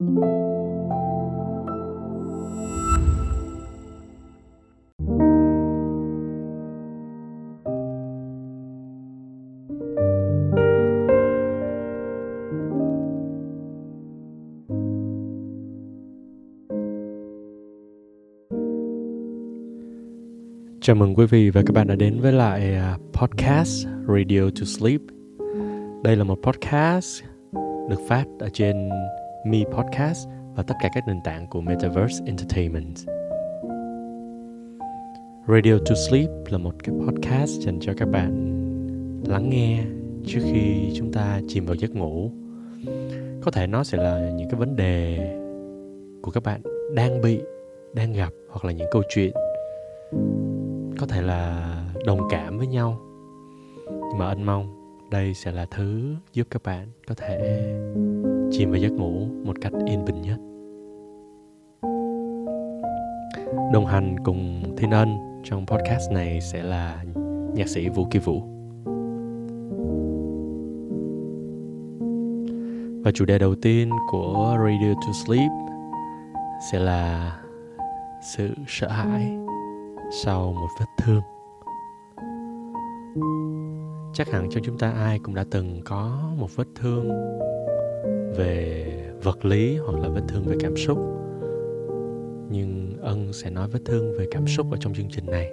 Chào mừng quý vị và các bạn đã đến với lại à, podcast Radio to Sleep. Đây là một podcast được phát ở trên mi Podcast và tất cả các nền tảng của Metaverse Entertainment. Radio to Sleep là một cái podcast dành cho các bạn lắng nghe trước khi chúng ta chìm vào giấc ngủ. Có thể nó sẽ là những cái vấn đề của các bạn đang bị, đang gặp hoặc là những câu chuyện có thể là đồng cảm với nhau nhưng mà anh mong đây sẽ là thứ giúp các bạn có thể chìm vào giấc ngủ một cách yên bình nhất. Đồng hành cùng thiên ân trong podcast này sẽ là nhạc sĩ vũ kỳ vũ. Và chủ đề đầu tiên của radio to sleep sẽ là sự sợ hãi sau một vết thương. Chắc hẳn trong chúng ta ai cũng đã từng có một vết thương về vật lý hoặc là vết thương về cảm xúc. Nhưng ân sẽ nói vết thương về cảm xúc ở trong chương trình này.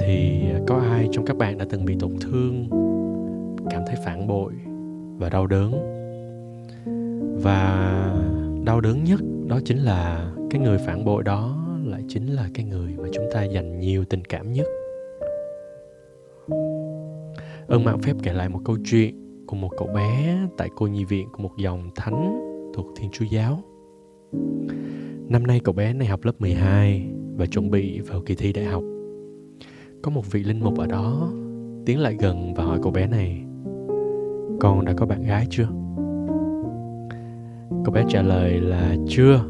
Thì có ai trong các bạn đã từng bị tổn thương, cảm thấy phản bội và đau đớn? Và đau đớn nhất đó chính là cái người phản bội đó lại chính là cái người mà chúng ta dành nhiều tình cảm nhất. Ơn mạng phép kể lại một câu chuyện của một cậu bé tại cô nhi viện của một dòng thánh thuộc Thiên Chúa Giáo. Năm nay cậu bé này học lớp 12 và chuẩn bị vào kỳ thi đại học. Có một vị linh mục ở đó tiến lại gần và hỏi cậu bé này, Con đã có bạn gái chưa? Cậu bé trả lời là, chưa,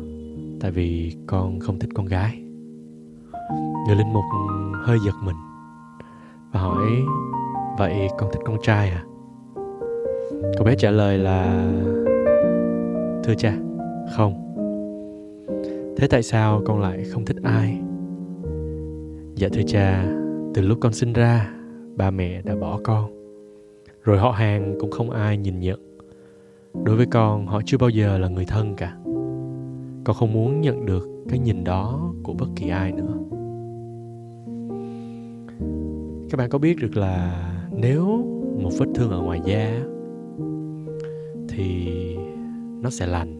tại vì con không thích con gái người linh mục hơi giật mình và hỏi, vậy con thích con trai à cậu bé trả lời là, thưa cha, không. Thế tại sao con lại không thích ai? Dạ thưa cha, từ lúc con sinh ra, ba mẹ đã bỏ con, rồi họ hàng cũng không ai nhìn nhận. Đối với con, họ chưa bao giờ là người thân cả. Con không muốn nhận được cái nhìn đó của bất kỳ ai nữa. Các bạn có biết được là nếu một vết thương ở ngoài da thì nó sẽ lành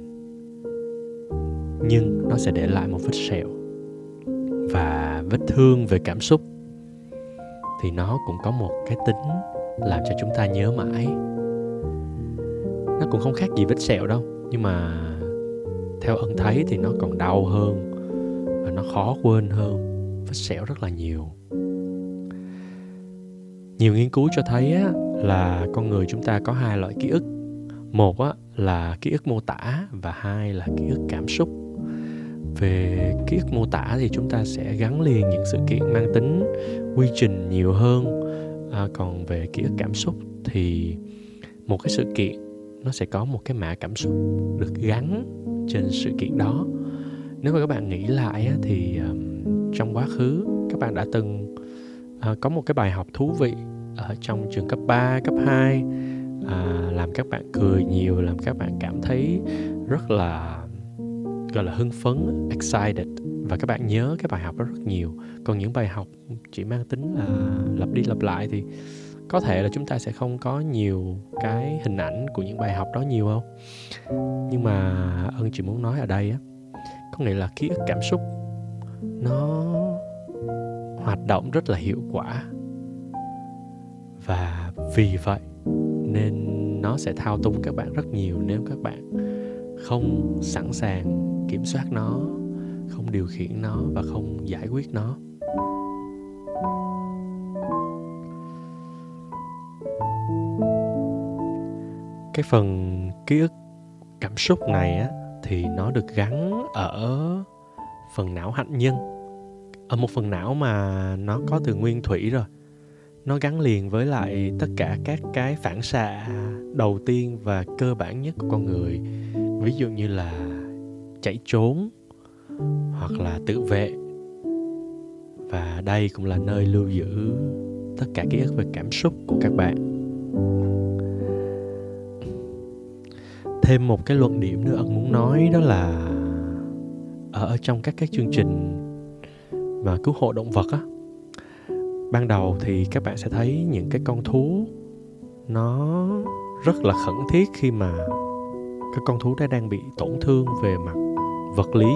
nhưng nó sẽ để lại một vết sẹo và vết thương về cảm xúc thì nó cũng có một cái tính làm cho chúng ta nhớ mãi. Nó cũng không khác gì vết sẹo đâu nhưng mà theo ân thấy thì nó còn đau hơn và nó khó quên hơn vết sẹo rất là nhiều. Nhiều nghiên cứu cho thấy á, là con người chúng ta có hai loại ký ức một á, là ký ức mô tả và hai là ký ức cảm xúc. Về ký ức mô tả thì chúng ta sẽ gắn liền những sự kiện mang tính quy trình nhiều hơn. À, còn về ký ức cảm xúc thì một cái sự kiện nó sẽ có một cái mã cảm xúc được gắn trên sự kiện đó. Nếu mà các bạn nghĩ lại thì trong quá khứ các bạn đã từng uh, có một cái bài học thú vị ở trong trường cấp 3, cấp 2 à, làm các bạn cười nhiều, làm các bạn cảm thấy rất là gọi là hưng phấn, excited. Và các bạn nhớ cái bài học đó rất nhiều. Còn những bài học chỉ mang tính là lặp đi lặp lại thì có thể là chúng ta sẽ không có nhiều cái hình ảnh của những bài học đó nhiều không? Nhưng mà ân chỉ muốn nói ở đây á có nghĩa là ký ức cảm xúc nó hoạt động rất là hiệu quả. Và vì vậy nên nó sẽ thao túng các bạn rất nhiều nếu các bạn không sẵn sàng kiểm soát nó, không điều khiển nó và không giải quyết nó. Cái phần ký ức, cảm xúc này á, thì nó được gắn ở phần não hạnh nhân. Ở một phần não mà nó có từ nguyên thủy rồi nó gắn liền với lại tất cả các cái phản xạ đầu tiên và cơ bản nhất của con người. Ví dụ như là chạy trốn hoặc là tự vệ. Và đây cũng là nơi lưu giữ tất cả ký ức về cảm xúc của các bạn. Thêm một cái luận điểm nữa ân muốn nói đó là ở trong các cái chương trình mà cứu hộ động vật á ban đầu thì các bạn sẽ thấy những cái con thú, nó rất là khẩn thiết khi mà cái con thú đó đang bị tổn thương về mặt vật lý.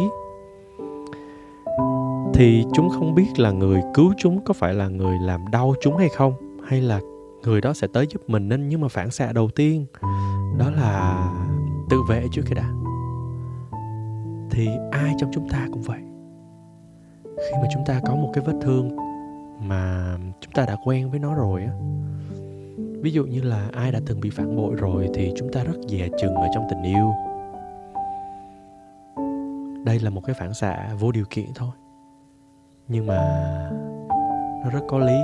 Thì chúng không biết là người cứu chúng có phải là người làm đau chúng hay không, hay là người đó sẽ tới giúp mình nên nhưng mà phản xạ đầu tiên, đó là tự vệ trước cái đã. Thì ai trong chúng ta cũng vậy. Khi mà chúng ta có một cái vết thương mà chúng ta đã quen với nó rồi á. Ví dụ như là ai đã từng bị phản bội rồi thì chúng ta rất dè chừng ở trong tình yêu. Đây là một cái phản xạ vô điều kiện thôi. Nhưng mà nó rất có lý.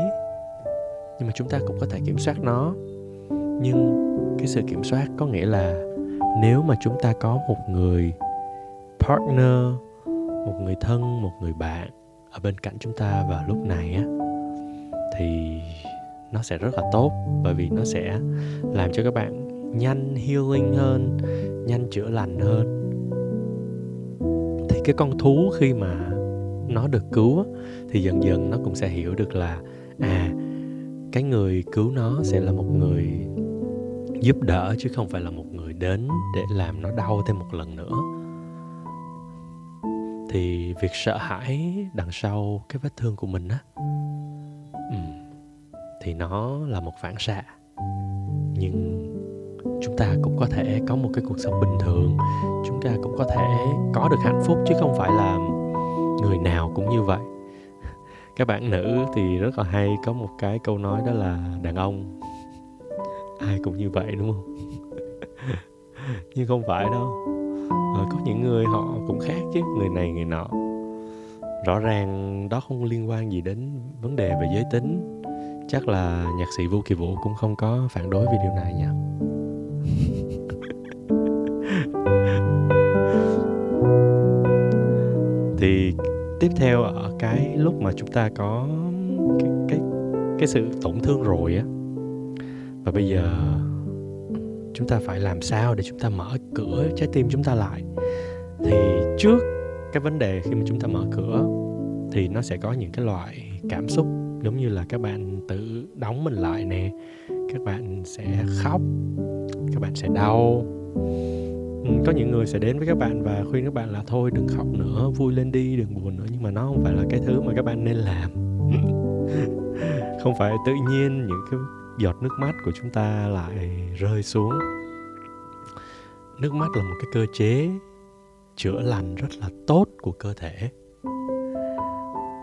Nhưng mà chúng ta cũng có thể kiểm soát nó. Nhưng cái sự kiểm soát có nghĩa là nếu mà chúng ta có một người partner, một người thân, một người bạn ở bên cạnh chúng ta vào lúc này á nó sẽ rất là tốt, bởi vì nó sẽ làm cho các bạn nhanh healing hơn, nhanh chữa lành hơn. Thì cái con thú khi mà nó được cứu thì dần dần nó cũng sẽ hiểu được là à cái người cứu nó sẽ là một người giúp đỡ chứ không phải là một người đến để làm nó đau thêm một lần nữa. Thì việc sợ hãi đằng sau cái vết thương của mình á thì nó là một phản xạ. Nhưng chúng ta cũng có thể có một cái cuộc sống bình thường. Chúng ta cũng có thể có được hạnh phúc chứ không phải là người nào cũng như vậy. Các bạn nữ thì rất là hay có một cái câu nói đó là đàn ông ai cũng như vậy đúng không? Nhưng không phải đâu. À, có những người họ cũng khác chứ người này người nọ. Rõ ràng đó không liên quan gì đến vấn đề về giới tính chắc là nhạc sĩ Vũ Kỳ Vũ cũng không có phản đối vì điều này nha thì tiếp theo ở cái lúc mà chúng ta có cái cái cái sự tổn thương rồi á. Và bây giờ chúng ta phải làm sao để chúng ta mở cửa trái tim chúng ta lại? Thì trước cái vấn đề khi mà chúng ta mở cửa thì nó sẽ có những cái loại cảm xúc giống như là các bạn tự đóng mình lại nè. Các bạn sẽ khóc, các bạn sẽ đau. Ừ, có những người sẽ đến với các bạn và khuyên các bạn là thôi đừng khóc nữa, vui lên đi, đừng buồn nữa. Nhưng mà nó không phải là cái thứ mà các bạn nên làm. Không phải tự nhiên những cái giọt nước mắt của chúng ta lại rơi xuống. Nước mắt là một cái cơ chế chữa lành rất là tốt của cơ thể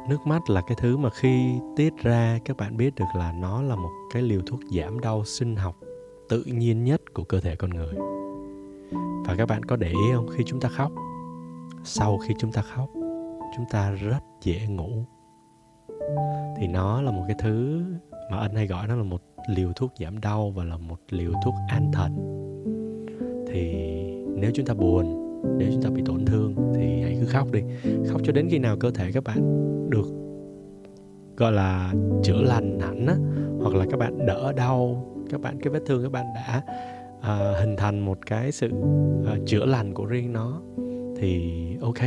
nước mắt là cái thứ mà khi tiết ra, các bạn biết được là nó là một cái liều thuốc giảm đau sinh học tự nhiên nhất của cơ thể con người. Và các bạn có để ý không? Khi chúng ta khóc, sau khi chúng ta khóc, chúng ta rất dễ ngủ. Thì nó là một cái thứ mà anh hay gọi nó là một liều thuốc giảm đau và là một liều thuốc an thần. Thì nếu chúng ta buồn nếu chúng ta bị tổn thương thì hãy cứ khóc đi. Khóc cho đến khi nào cơ thể các bạn được gọi là chữa lành hẳn á hoặc là các bạn đỡ đau các bạn cái vết thương các bạn đã uh, hình thành một cái sự uh, chữa lành của riêng nó thì ok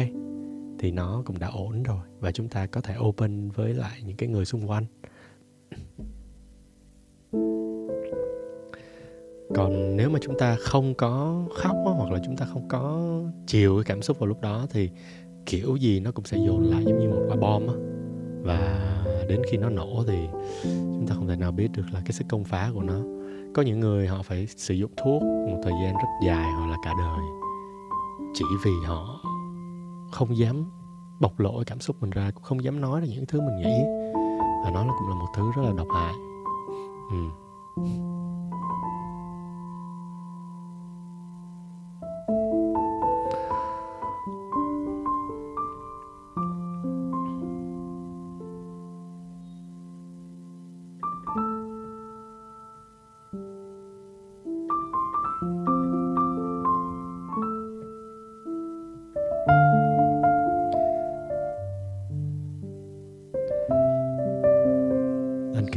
thì nó cũng đã ổn rồi và chúng ta có thể open với lại những cái người xung quanh. Còn nếu mà chúng ta không có khóc hoặc là chúng ta không có chiều cái cảm xúc vào lúc đó, thì kiểu gì nó cũng sẽ dồn lại giống như một quả bom á. Và đến khi nó nổ thì chúng ta không thể nào biết được là cái sức công phá của nó. Có những người họ phải sử dụng thuốc một thời gian rất dài hoặc là cả đời, chỉ vì họ không dám bộc lộ cảm xúc mình ra cũng không dám nói ra những thứ mình nghĩ. Và nó cũng là một thứ rất là độc hại. Ừ.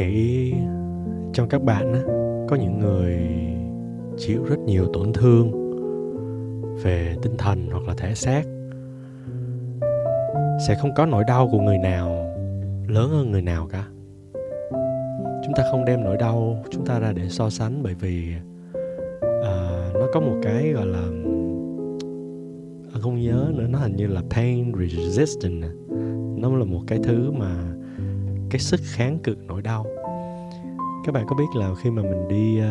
nghĩ trong các bạn á, có những người chịu rất nhiều tổn thương về tinh thần hoặc là thể xác. Sẽ không có nỗi đau của người nào lớn hơn người nào cả. Chúng ta không đem nỗi đau chúng ta ra để so sánh bởi vì à, nó có một cái gọi là à, không nhớ nữa nó hình như là pain resistant nó là một cái thứ mà cái sức kháng cự nỗi đau. Các bạn có biết là khi mà mình đi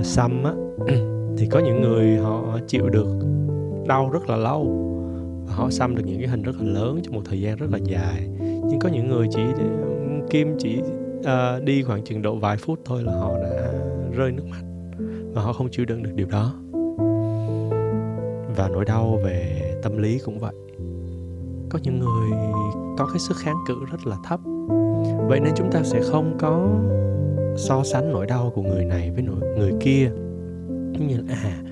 uh, xăm á thì có những người họ chịu được đau rất là lâu. Và họ xăm được những cái hình rất là lớn trong một thời gian rất là dài. Nhưng có những người chỉ kim chỉ uh, đi khoảng chừng độ vài phút thôi là họ đã rơi nước mắt. Và họ không chịu đựng được điều đó. Và nỗi đau về tâm lý cũng vậy. Có những người có cái sức kháng cự rất là thấp vậy nên chúng ta sẽ không có so sánh nỗi đau của người này với nỗi người kia. Giống như là à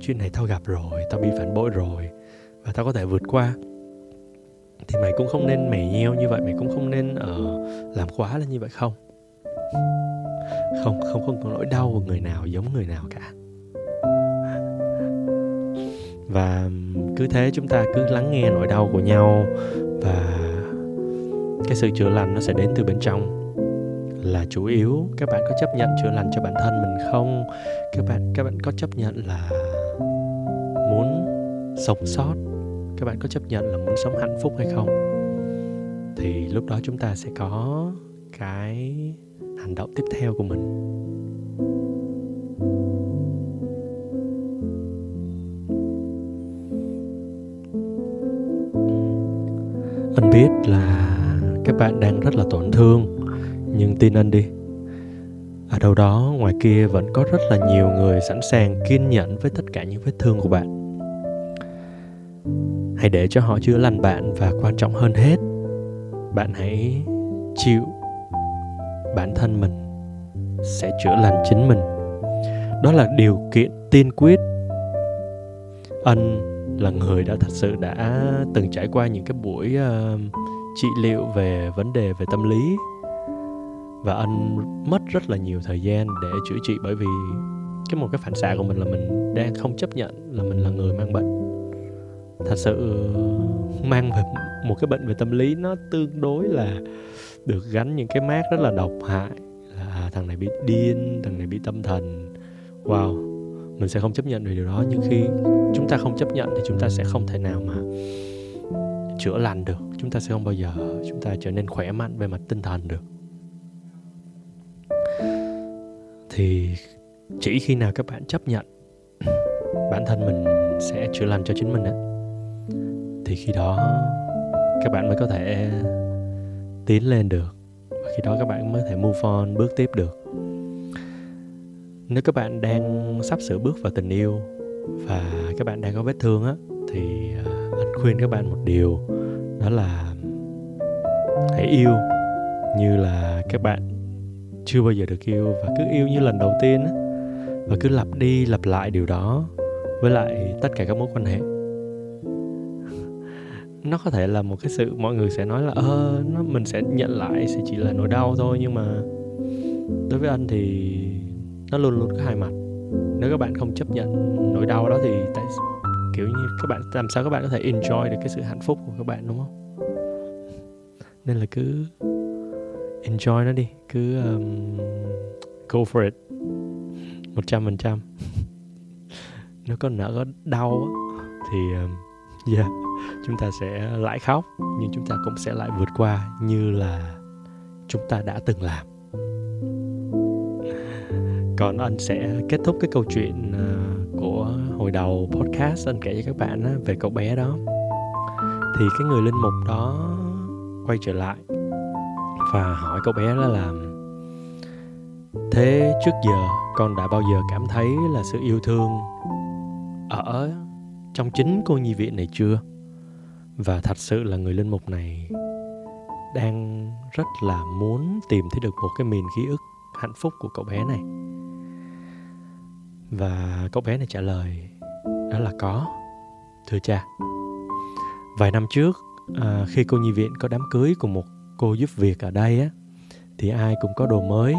chuyện này tao gặp rồi tao bị phản bội rồi và tao có thể vượt qua. Thì mày cũng không nên mè nheo như vậy mày cũng không nên uh, làm quá lên như vậy không không? Không không có nỗi đau của người nào giống người nào cả. Và cứ thế chúng ta cứ lắng nghe nỗi đau của nhau và cái sự chữa lành nó sẽ đến từ bên trong. Là chủ yếu, các bạn có chấp nhận chữa lành cho bản thân mình không? Các bạn các bạn có chấp nhận là muốn sống sót? Các bạn có chấp nhận là muốn sống hạnh phúc hay không? Thì lúc đó chúng ta sẽ có cái hành động tiếp theo của mình. Anh biết là bạn đang rất là tổn thương. Nhưng tin anh đi. Ở đâu đó ngoài kia vẫn có rất là nhiều người sẵn sàng kiên nhẫn với tất cả những vết thương của bạn. Hãy để cho họ chữa lành bạn và quan trọng hơn hết bạn hãy chịu bản thân mình sẽ chữa lành chính mình. Đó là điều kiện tiên quyết. Anh là người đã thật sự đã từng trải qua những cái buổi uh, trị liệu về vấn đề về tâm lý. Và anh mất rất là nhiều thời gian để chữa trị bởi vì cái một cái phản xạ của mình là mình đang không chấp nhận là mình là người mang bệnh. Thật sự ờ, mang về một cái bệnh về tâm lý nó tương đối là được gắn những cái mác rất là độc hại, là à, thằng này bị điên, thằng này bị tâm thần. Wow, mình sẽ không chấp nhận được điều đó. Nhưng khi chúng ta không chấp nhận thì chúng ta sẽ không thể nào mà chữa lành được chúng ta sẽ không bao giờ chúng ta trở nên khỏe mạnh về mặt tinh thần được. Thì chỉ khi nào các bạn chấp nhận bản thân mình sẽ chữa lành cho chính mình ấy, thì khi đó các bạn mới có thể tiến lên được và khi đó các bạn mới thể move on bước tiếp được. Nếu các bạn đang sắp sửa bước vào tình yêu và các bạn đang có vết thương á thì à, khuyên các bạn một điều, đó là hãy yêu như là các bạn chưa bao giờ được yêu và cứ yêu như lần đầu tiên á. Và cứ lặp đi lặp lại điều đó với lại tất cả các mối quan hệ. Nó có thể là một cái sự mọi người sẽ nói là ơ nó, mình sẽ nhận lại, sẽ chỉ là nỗi đau thôi. Nhưng mà đối với anh thì nó luôn luôn có hai mặt. Nếu các bạn không chấp nhận nỗi đau đó thì tại kiểu như các bạn làm sao các bạn có thể enjoy được cái sự hạnh phúc của các bạn đúng không? Nên là cứ enjoy nó đi cứ um, go for it. Một trăm phần trăm. Nếu có nợ có đau thì um, yeah chúng ta sẽ lại khóc nhưng chúng ta cũng sẽ lại vượt qua như là chúng ta đã từng làm. Còn anh sẽ kết thúc cái câu chuyện uh, hồi đầu podcast anh kể cho các bạn về cậu bé đó. Thì cái người linh mục đó quay trở lại và hỏi cậu bé đó là, thế trước giờ con đã bao giờ cảm thấy là sự yêu thương ở trong chính cô nhi viện này chưa? Và thật sự là người linh mục này đang rất là muốn tìm thấy được một cái miền ký ức hạnh phúc của cậu bé này. Và cậu bé này trả lời đó là có thưa cha. Vài năm trước à, khi cô nhi viện có đám cưới của một cô giúp việc ở đây á thì ai cũng có đồ mới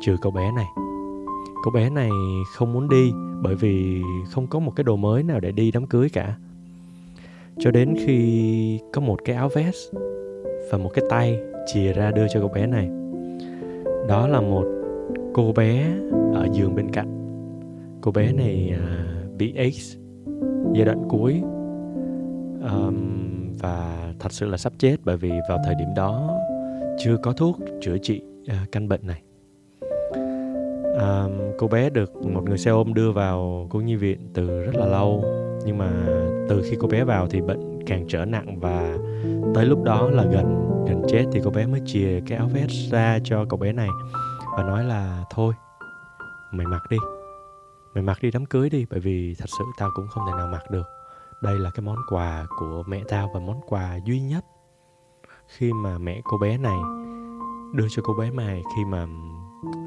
trừ cậu bé này. Cậu bé này không muốn đi bởi vì không có một cái đồ mới nào để đi đám cưới cả. Cho đến khi có một cái áo vest và một cái tay chìa ra đưa cho cậu bé này. Đó là một cô bé ở giường bên cạnh. Cô bé này à, bị AIDS giai đoạn cuối. Um, và thật sự là sắp chết bởi vì vào thời điểm đó chưa có thuốc chữa trị uh, căn bệnh này. Um, cô bé được một người xe ôm đưa vào cô nhi viện từ rất là lâu nhưng mà từ khi cô bé vào thì bệnh càng trở nặng và tới lúc đó là gần gần chết thì cô bé mới chìa cái áo vest ra cho cậu bé này và nói là thôi mày mặc đi mày mặc đi đám cưới đi bởi vì thật sự tao cũng không thể nào mặc được. Đây là cái món quà của mẹ tao và món quà duy nhất. Khi mà mẹ cô bé này đưa cho cô bé này khi mà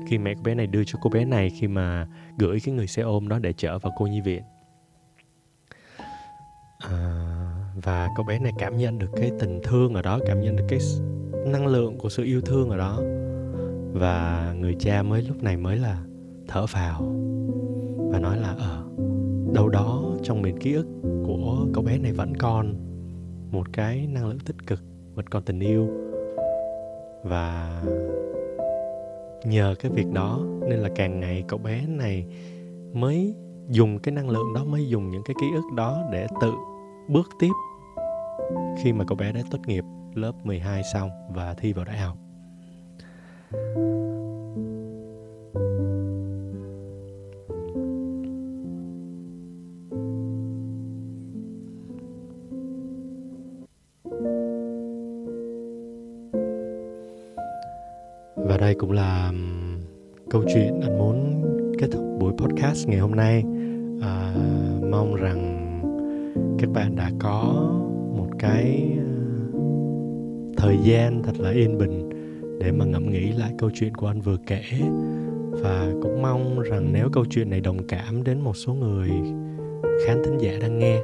khi mẹ cô bé này đưa cho cô bé này khi mà gửi cái người xe ôm đó để chở vào cô nhi viện. À, và cô bé này cảm nhận được cái tình thương ở đó cảm nhận được cái năng lượng của sự yêu thương ở đó. Và người cha mới lúc này mới là thở vào và nói là ở đâu đó trong miền ký ức của cậu bé này vẫn còn một cái năng lượng tích cực, vẫn còn tình yêu và nhờ cái việc đó nên là càng ngày cậu bé này mới dùng cái năng lượng đó, mới dùng những cái ký ức đó để tự bước tiếp khi mà cậu bé đã tốt nghiệp lớp 12 xong và thi vào đại học. Đây cũng là câu chuyện anh muốn kết thúc buổi podcast ngày hôm nay. À, mong rằng các bạn đã có một cái ờ, thời gian thật là yên bình để mà ngẫm nghĩ lại câu chuyện của anh vừa kể và cũng mong rằng nếu câu chuyện này đồng cảm đến một số người khán thính giả đang nghe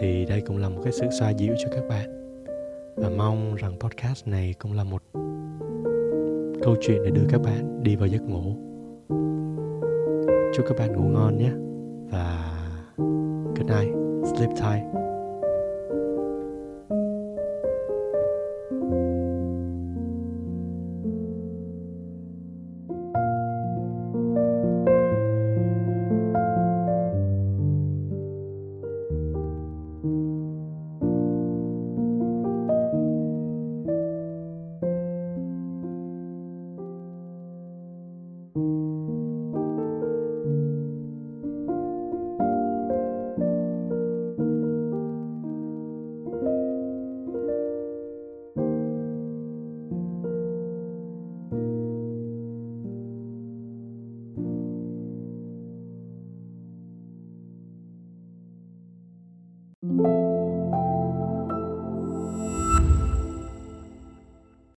thì đây cũng là một cái sự xoa dịu cho các bạn và mong rằng podcast này cũng là một câu chuyện để đưa các bạn đi vào giấc ngủ. Chúc các bạn ngủ ngon nhé. Và good night. Sleep tight.